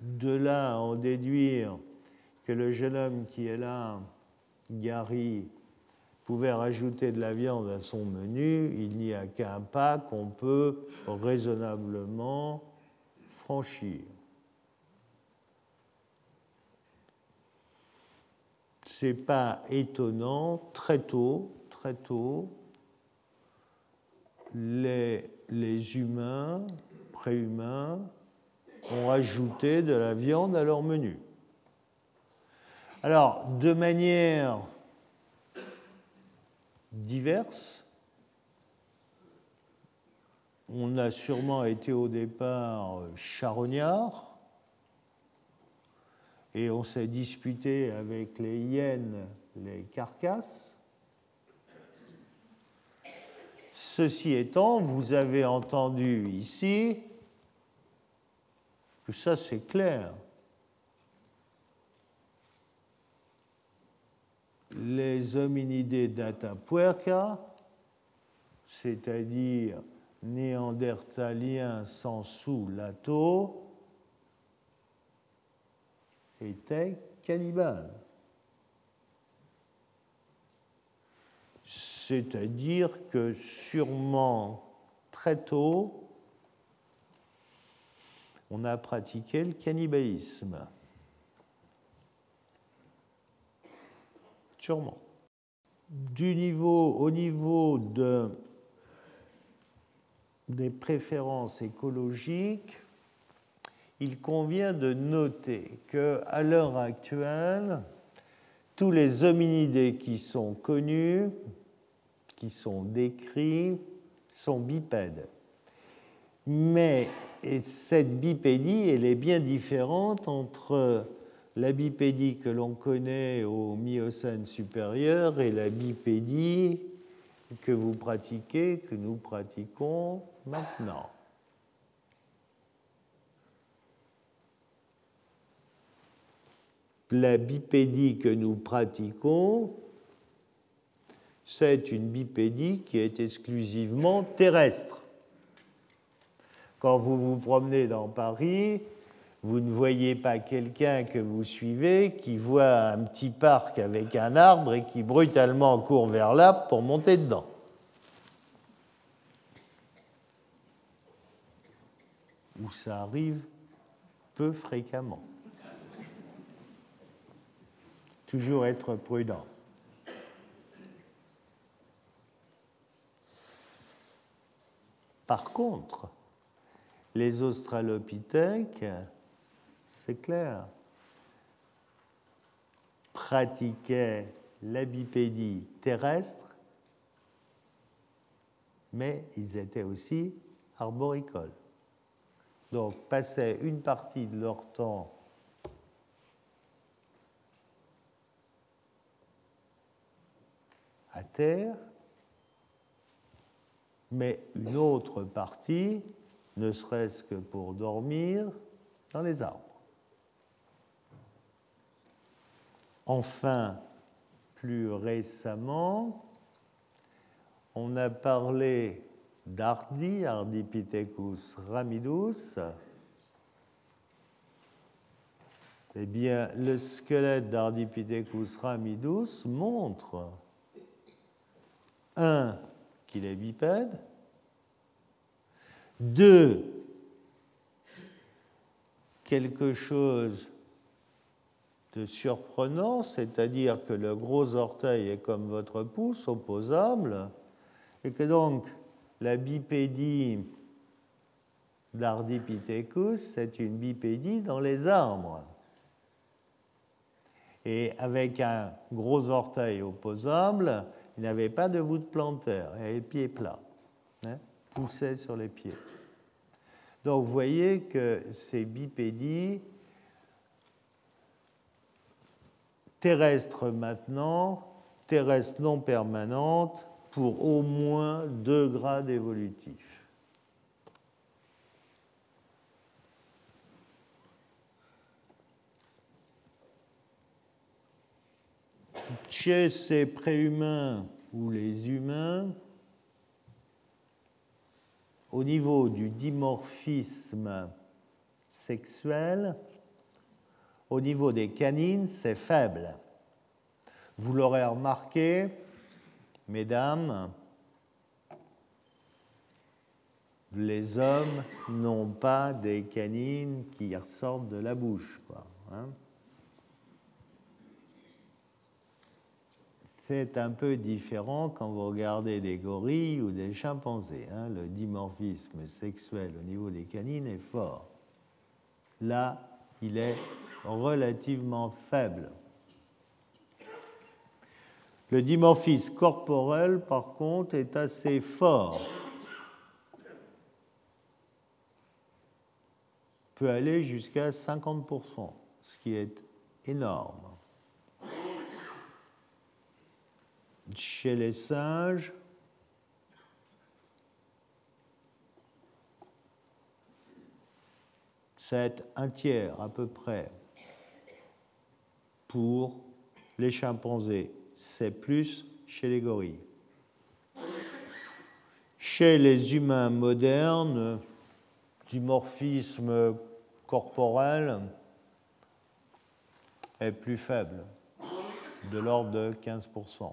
S2: de là en déduire que le jeune homme qui est là, Gary, pouvait rajouter de la viande à son menu, il n'y a qu'un pas qu'on peut raisonnablement franchir. C'est pas étonnant, très tôt, très tôt, les les humains, préhumains, ont ajouté de la viande à leur menu. Alors, de manière diverse, on a sûrement été au départ charognard et on s'est disputé avec les hyènes les carcasses. Ceci étant, vous avez entendu ici que ça c'est clair. Les hominidés d'Atapuerca, c'est-à-dire néandertaliens sans sous-lato, étaient cannibales. C'est-à-dire que sûrement très tôt, on a pratiqué le cannibalisme. Sûrement. Du niveau, au niveau de, des préférences écologiques, il convient de noter qu'à l'heure actuelle, tous les hominidés qui sont connus qui sont décrits sont bipèdes. Mais cette bipédie, elle est bien différente entre la bipédie que l'on connaît au Miocène supérieur et la bipédie que vous pratiquez, que nous pratiquons maintenant. La bipédie que nous pratiquons, c'est une bipédie qui est exclusivement terrestre. Quand vous vous promenez dans Paris, vous ne voyez pas quelqu'un que vous suivez qui voit un petit parc avec un arbre et qui brutalement court vers l'arbre pour monter dedans. Ou ça arrive peu fréquemment. Toujours être prudent. Par contre, les australopithèques, c'est clair, Pratiquaient l'abipédie terrestre, mais ils étaient aussi arboricoles. Donc passaient une partie de leur temps à terre, mais une autre partie, ne serait-ce que pour dormir, dans les arbres. Enfin, plus récemment, on a parlé d'Ardi, Ardipithecus ramidus. Eh bien, le squelette d'Ardipithecus ramidus montre, un, qu'il est bipède, deux, quelque chose de surprenant, c'est-à-dire que le gros orteil est comme votre pouce, opposable, et que donc la bipédie d'Ardipithecus, c'est une bipédie dans les arbres. Et avec un gros orteil opposable, il n'avait pas de voûte plantaire, il avait les pieds plats, hein, poussait sur les pieds. Donc vous voyez que ces bipédies terrestres maintenant, terrestres non permanentes, pour au moins deux grades évolutifs. Chez ces préhumains ou les humains, au niveau du dimorphisme sexuel, au niveau des canines, c'est faible. Vous l'aurez remarqué, Mesdames, les hommes n'ont pas des canines qui ressortent de la bouche. Hein. C'est un peu différent quand vous regardez des gorilles ou des chimpanzés. Hein. Le dimorphisme sexuel au niveau des canines est fort. Là, il est relativement faible. Le dimorphisme corporel, par contre, est assez fort. peut aller jusqu'à 50%, ce qui est énorme. Chez les singes, c'est un tiers à peu près pour les chimpanzés c'est plus chez les gorilles. Chez les humains modernes, du morphisme corporel est plus faible, de l'ordre de 15%.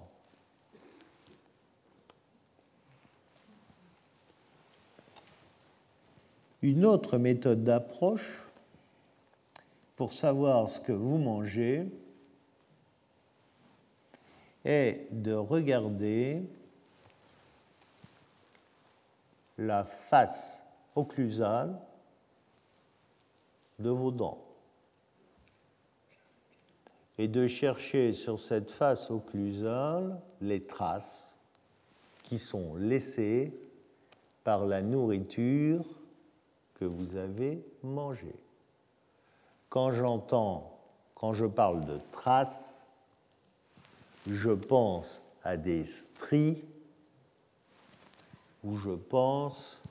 S2: Une autre méthode d'approche pour savoir ce que vous mangez, est de regarder la face occlusale de vos dents et de chercher sur cette face occlusale les traces qui sont laissées par la nourriture que vous avez mangée. Quand j'entends, quand je parle de traces, je pense à des stries ou je pense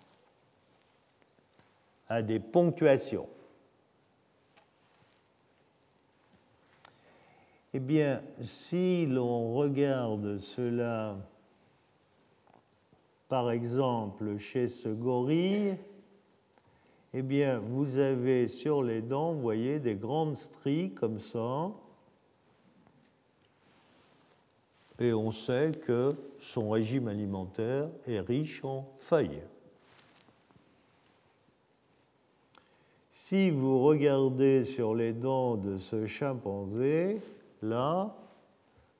S2: à des ponctuations. Eh bien, si l'on regarde cela, par exemple, chez ce gorille, eh bien, vous avez sur les dents, vous voyez, des grandes stries comme ça, et on sait que son régime alimentaire est riche en feuilles. Si vous regardez sur les dents de ce chimpanzé, là,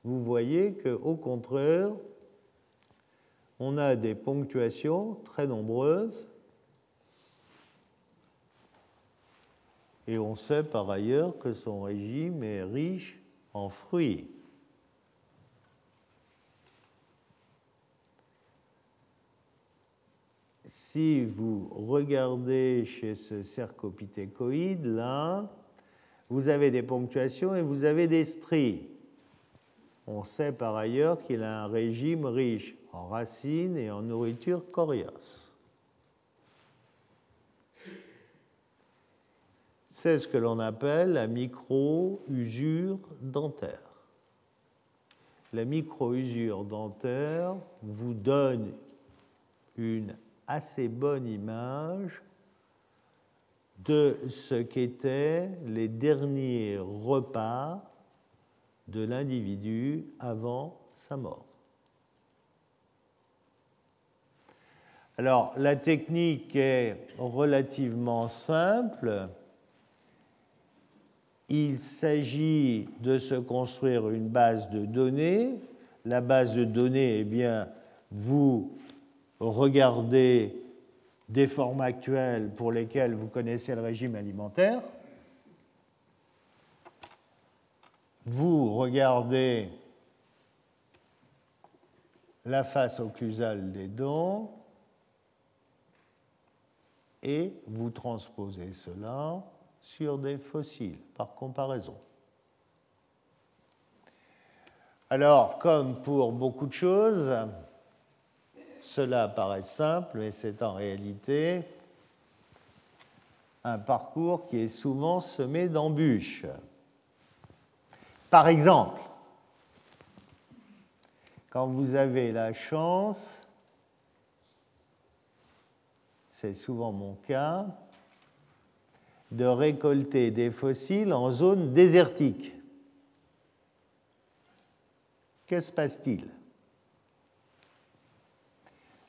S2: vous voyez qu'au contraire, on a des ponctuations très nombreuses et on sait par ailleurs que son régime est riche en fruits. si vous regardez chez ce cercopithécoïde, là, vous avez des ponctuations et vous avez des stries. On sait par ailleurs qu'il a un régime riche en racines et en nourriture coriace. C'est ce que l'on appelle la micro-usure dentaire. La micro-usure dentaire vous donne une assez bonne image de ce qu'étaient les derniers repas de l'individu avant sa mort. Alors, la technique est relativement simple. Il s'agit de se construire une base de données. La base de données, eh bien, vous regardez des formes actuelles pour lesquelles vous connaissez le régime alimentaire. Vous regardez la face occlusale des dents et vous transposez cela sur des fossiles par comparaison. Alors, comme pour beaucoup de choses, cela paraît simple, mais c'est en réalité un parcours qui est souvent semé d'embûches. Par exemple, quand vous avez la chance, c'est souvent mon cas, de récolter des fossiles en zone désertique. Que se passe-t-il?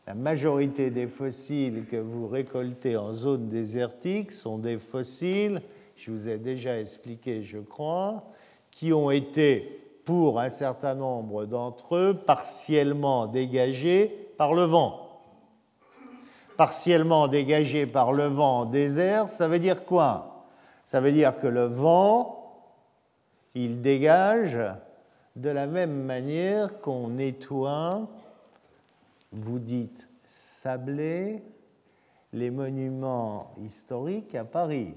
S2: La majorité des fossiles que vous récoltez en zone désertique sont des fossiles, je vous ai déjà expliqué, je crois, qui ont été, pour un certain nombre d'entre eux, partiellement dégagés par le vent. Partiellement dégagés par le vent en désert, ça veut dire quoi? Ça veut dire que le vent, il dégage de la même manière qu'on nettoie vous dites sabler les monuments historiques à Paris.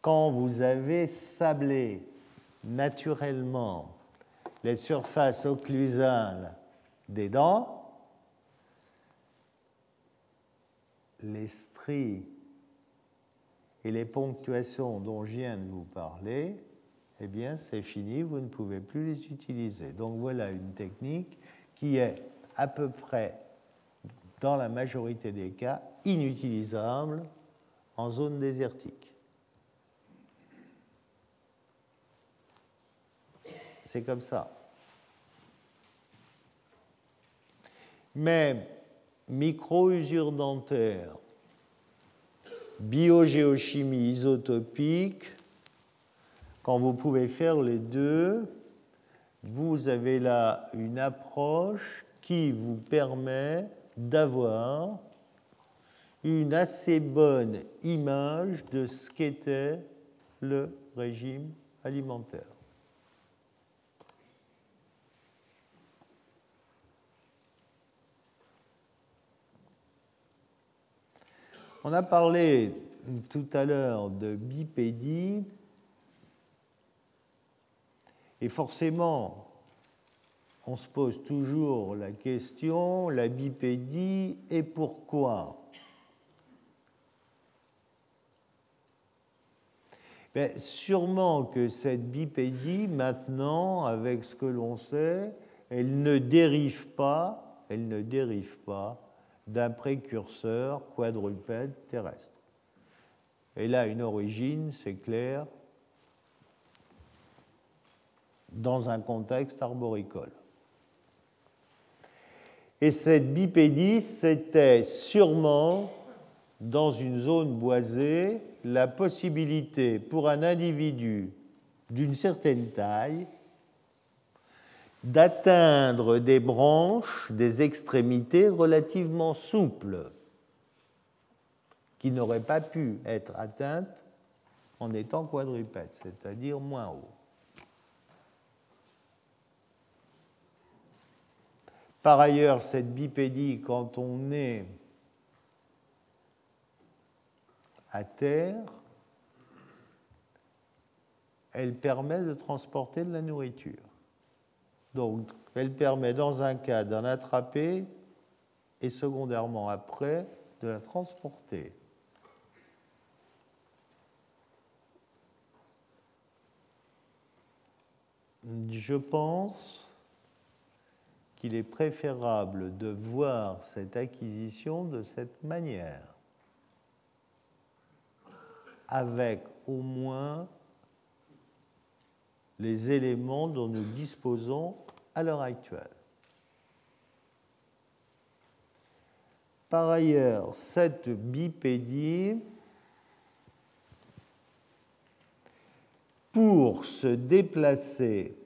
S2: Quand vous avez sablé naturellement les surfaces occlusales des dents, les stries et les ponctuations dont je viens de vous parler eh bien c'est fini, vous ne pouvez plus les utiliser. Donc voilà une technique qui est à peu près, dans la majorité des cas, inutilisable en zone désertique. C'est comme ça. Mais micro-usure dentaire, biogéochimie isotopique, quand vous pouvez faire les deux, vous avez là une approche qui vous permet d'avoir une assez bonne image de ce qu'était le régime alimentaire. On a parlé tout à l'heure de bipédie. Et forcément, on se pose toujours la question, la bipédie et pourquoi? Ben, Sûrement que cette bipédie, maintenant, avec ce que l'on sait, elle ne dérive pas, elle ne dérive pas d'un précurseur quadrupède terrestre. Elle a une origine, c'est clair, dans un contexte arboricole. Et cette bipédie, c'était sûrement, dans une zone boisée, la possibilité pour un individu d'une certaine taille d'atteindre des branches, des extrémités relativement souples, qui n'auraient pas pu être atteintes en étant quadrupèdes, c'est-à-dire moins haut. Par ailleurs, cette bipédie, quand on est à terre, elle permet de transporter de la nourriture. Donc, elle permet dans un cas d'en attraper et secondairement après de la transporter. Je pense qu'il est préférable de voir cette acquisition de cette manière, avec au moins les éléments dont nous disposons à l'heure actuelle. Par ailleurs, cette bipédie, pour se déplacer,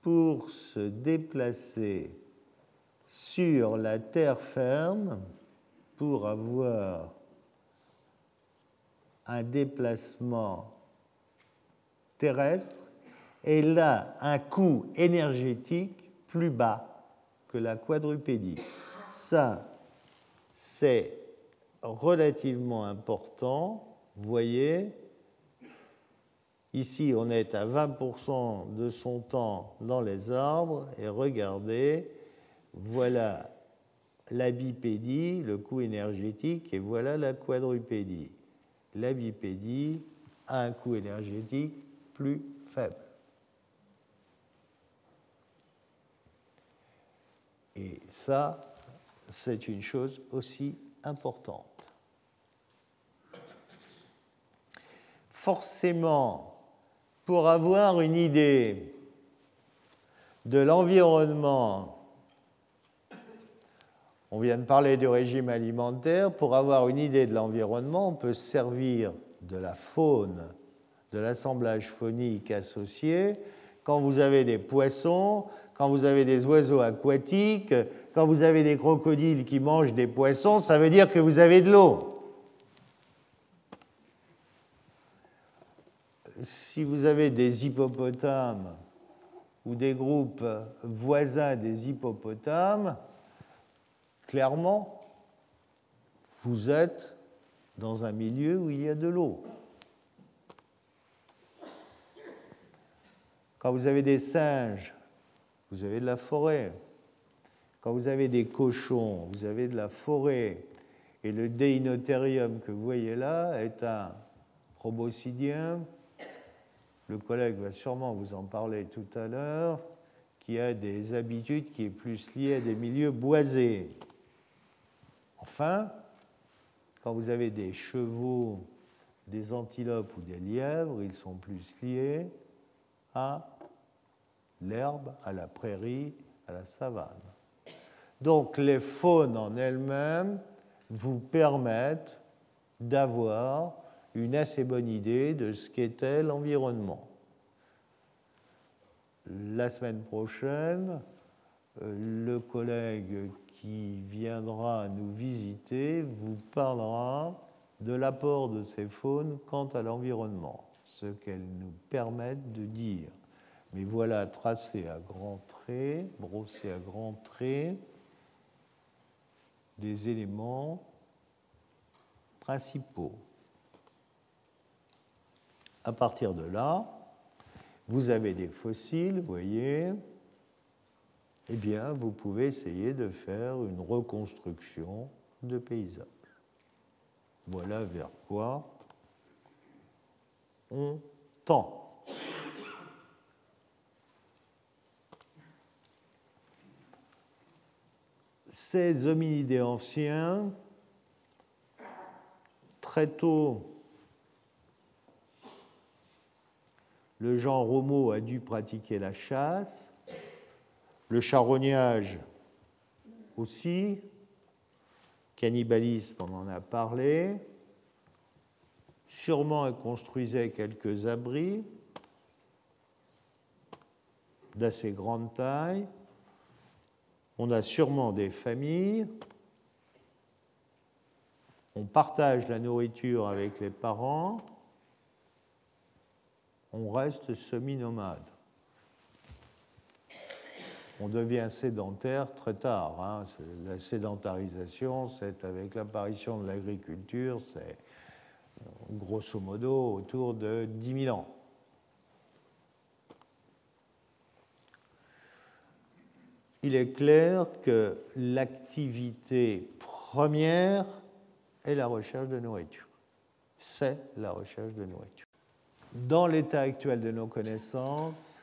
S2: pour se déplacer sur la terre ferme, pour avoir un déplacement terrestre, elle a un coût énergétique plus bas que la quadrupédie. Ça, c'est relativement important. Vous voyez, ici on est à 20% de son temps dans les arbres et regardez, voilà la bipédie, le coût énergétique, et voilà la quadrupédie. La bipédie a un coût énergétique plus faible. Et ça, c'est une chose aussi importante. Forcément, pour avoir une idée de l'environnement, on vient de parler du régime alimentaire, pour avoir une idée de l'environnement, on peut servir de la faune, de l'assemblage phonique associé. Quand vous avez des poissons, quand vous avez des oiseaux aquatiques, quand vous avez des crocodiles qui mangent des poissons, ça veut dire que vous avez de l'eau. Si vous avez des hippopotames ou des groupes voisins des hippopotames, clairement, vous êtes dans un milieu où il y a de l'eau. Quand vous avez des singes vous avez de la forêt. Quand vous avez des cochons, vous avez de la forêt. Et le Deinotherium que vous voyez là est un robocidien. Le collègue va sûrement vous en parler tout à l'heure, qui a des habitudes qui est plus liées à des milieux boisés. Enfin, quand vous avez des chevaux, des antilopes ou des lièvres, ils sont plus liés à l'herbe, à la prairie, à la savane. Donc les faunes en elles-mêmes vous permettent d'avoir une assez bonne idée de ce qu'était l'environnement. La semaine prochaine, euh, le collègue qui viendra nous visiter vous parlera de l'apport de ces faunes quant à l'environnement, ce qu'elles nous permettent de dire. Mais voilà tracé à grands traits, brossé à grands traits, des éléments principaux. À partir de là, vous avez des fossiles, vous voyez, eh bien, vous pouvez essayer de faire une reconstruction de paysage. Voilà vers quoi on tend. Ces hominidés anciens, très tôt, le genre Homo a dû pratiquer la chasse, le charognage aussi, cannibalisme, on en a parlé, sûrement il construisait quelques abris d'assez grande taille, on a sûrement des familles, on partage la nourriture avec les parents, on reste semi-nomade. On devient sédentaire très tard. Hein. La sédentarisation, c'est avec l'apparition de l'agriculture, c'est grosso modo autour de 10 000 ans. Il est clair que l'activité première est la recherche de nourriture. C'est la recherche de nourriture. Dans l'état actuel de nos connaissances,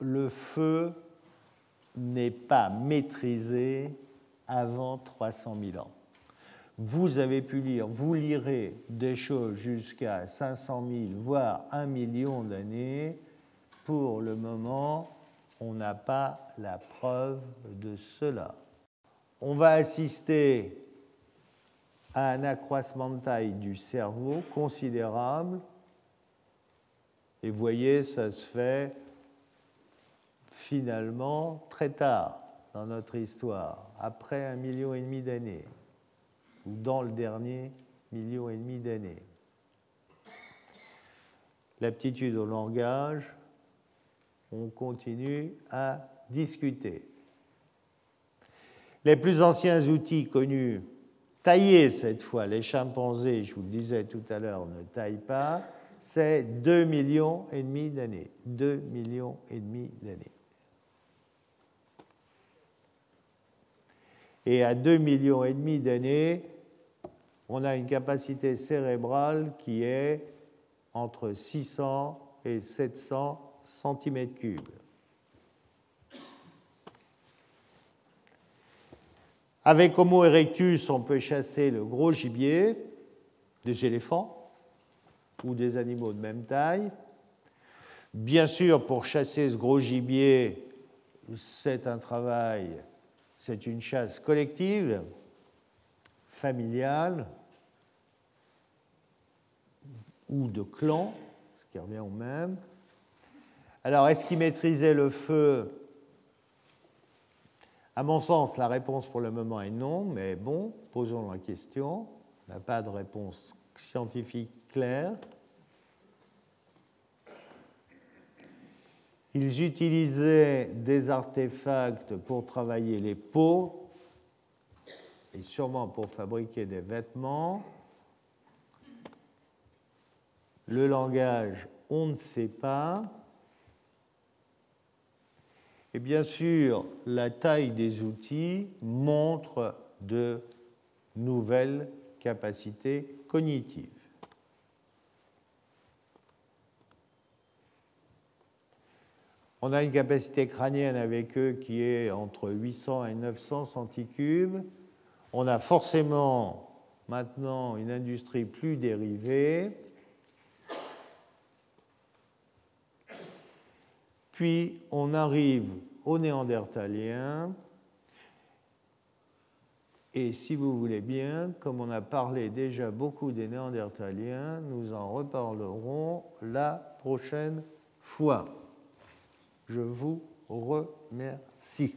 S2: le feu n'est pas maîtrisé avant 300 000 ans. Vous avez pu lire, vous lirez des choses jusqu'à 500 000, voire 1 million d'années. Pour le moment, on n'a pas la preuve de cela. On va assister à un accroissement de taille du cerveau considérable. Et vous voyez, ça se fait finalement très tard dans notre histoire, après un million et demi d'années, ou dans le dernier million et demi d'années. L'aptitude au langage, on continue à discuter. Les plus anciens outils connus, taillés cette fois, les chimpanzés, je vous le disais tout à l'heure, ne taillent pas, c'est 2 millions et demi d'années. 2 millions et demi d'années. Et à 2 millions et demi d'années, on a une capacité cérébrale qui est entre 600 et 700 cm3. Avec Homo erectus, on peut chasser le gros gibier, des éléphants ou des animaux de même taille. Bien sûr, pour chasser ce gros gibier, c'est un travail, c'est une chasse collective, familiale ou de clan, ce qui revient au même. Alors, est-ce qu'il maîtrisait le feu? À mon sens, la réponse pour le moment est non, mais bon, posons la question. On n'a pas de réponse scientifique claire. Ils utilisaient des artefacts pour travailler les peaux et sûrement pour fabriquer des vêtements. Le langage, on ne sait pas. Et bien sûr, la taille des outils montre de nouvelles capacités cognitives. On a une capacité crânienne avec eux qui est entre 800 et 900 centicubes. On a forcément maintenant une industrie plus dérivée. Puis on arrive aux Néandertaliens. Et si vous voulez bien, comme on a parlé déjà beaucoup des Néandertaliens, nous en reparlerons la prochaine fois. Je vous remercie.